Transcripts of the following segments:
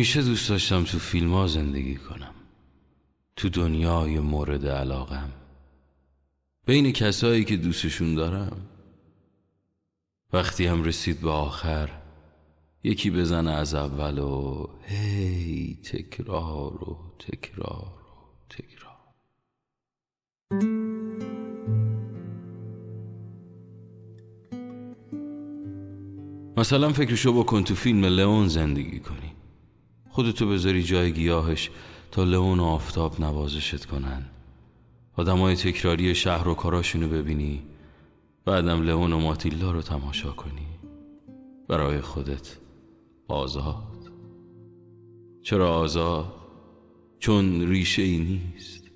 همیشه دوست داشتم تو فیلم ها زندگی کنم. تو دنیای مورد علاقم. بین کسایی که دوستشون دارم. وقتی هم رسید به آخر یکی بزنه از اول و هی تکرار و تکرار و تکرار. مثلا فکرشو بکن تو فیلم لئون زندگی کنی. خودتو بذاری جای گیاهش تا لئون و آفتاب نوازشت کنن. آدمای تکراری شهر و کاراشونو ببینی بعدم لئون و ماتیلا رو تماشا کنی. برای خودت آزاد. چرا آزاد؟ چون ریشه ای نیست.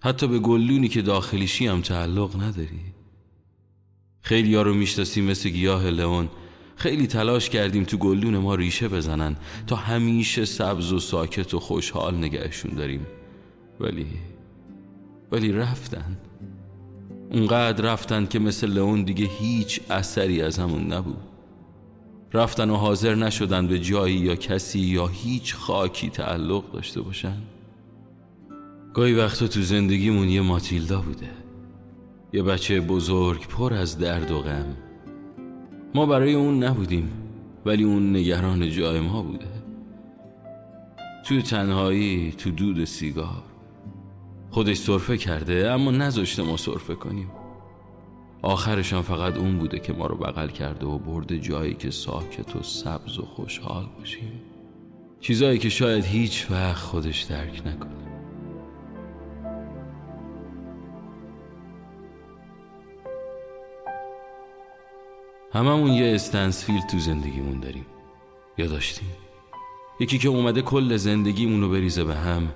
حتی به گلونی که داخلیشی هم تعلق نداری. خیلی ها رو می‌شناسیم مثل گیاه لئون خیلی تلاش کردیم تو گلدون ما ریشه بزنن تا همیشه سبز و ساکت و خوشحال نگهشون داریم. ولی ولی رفتن. اونقدر رفتن که مثل لئون دیگه هیچ اثری از همون نبود. رفتن و حاضر نشدن به جایی یا کسی یا هیچ خاکی تعلق داشته باشن. گاهی وقتا تو زندگیمون یه ماتیلدا بوده. یه بچه بزرگ پر از درد و غم. ما برای اون نبودیم ولی اون نگران جای ما بوده. تو تنهایی تو دود سیگار. خودش صرفه کرده اما نذاشته ما صرفه کنیم. آخرشان فقط اون بوده که ما رو بغل کرده و برده جایی که ساکت و سبز و خوشحال باشیم. چیزایی که شاید هیچ وقت خودش درک نکنه. هممون یه استنسفیل تو زندگیمون داریم. یا داشتیم یکی که اومده کل زندگیمون رو بریزه به هم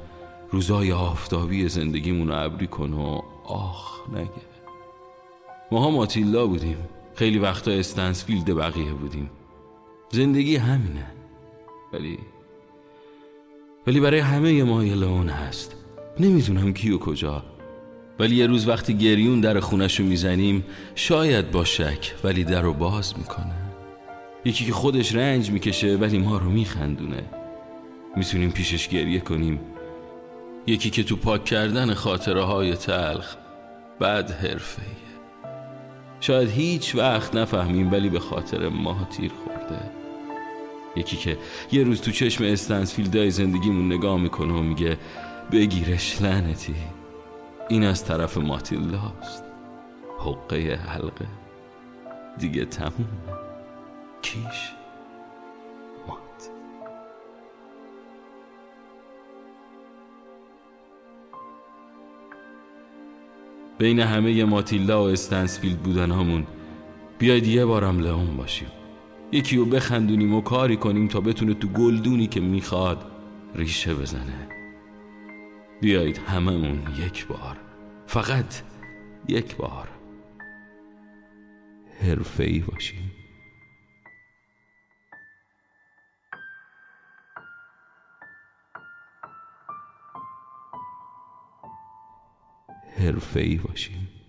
روزای آفتابی زندگیمون رو ابری کن و آخ نگه. ماها ماتیلا بودیم. خیلی وقتا استنسفیلد بقیه بودیم. زندگی همینه. ولی ولی برای همه ما یه لون هست. نمی‌دونم کی و کجا. ولی یه روز وقتی گریون در خونش رو می‌زنیم شاید با شک ولی در رو باز می‌کنه. یکی که خودش رنج می‌کشه ولی ما رو میخندونه. می‌تونیم پیشش گریه کنیم. یکی که تو پاک کردن خاطره های تلخ بعد حرفه شاید هیچ وقت نفهمیم ولی به خاطر ما تیر خورده. یکی که یه روز تو چشم استنسفیلدای زندگیمون نگاه می‌کنه و میگه بگیرش لعنتی. این از طرف ماتیلاست حقه حلقه. دیگه تمومه. کیش؟ مات. بین همه ماتیلا و استنسفیلد بودن همون بیاید یه بارم لئون باشیم. یکی رو بخندونیم و کاری کنیم تا بتونه تو گلدونی که می‌خواد ریشه بزنه. بیایید هممون یک بار. فقط یک بار. حرفه باشیم. حرفه باشیم.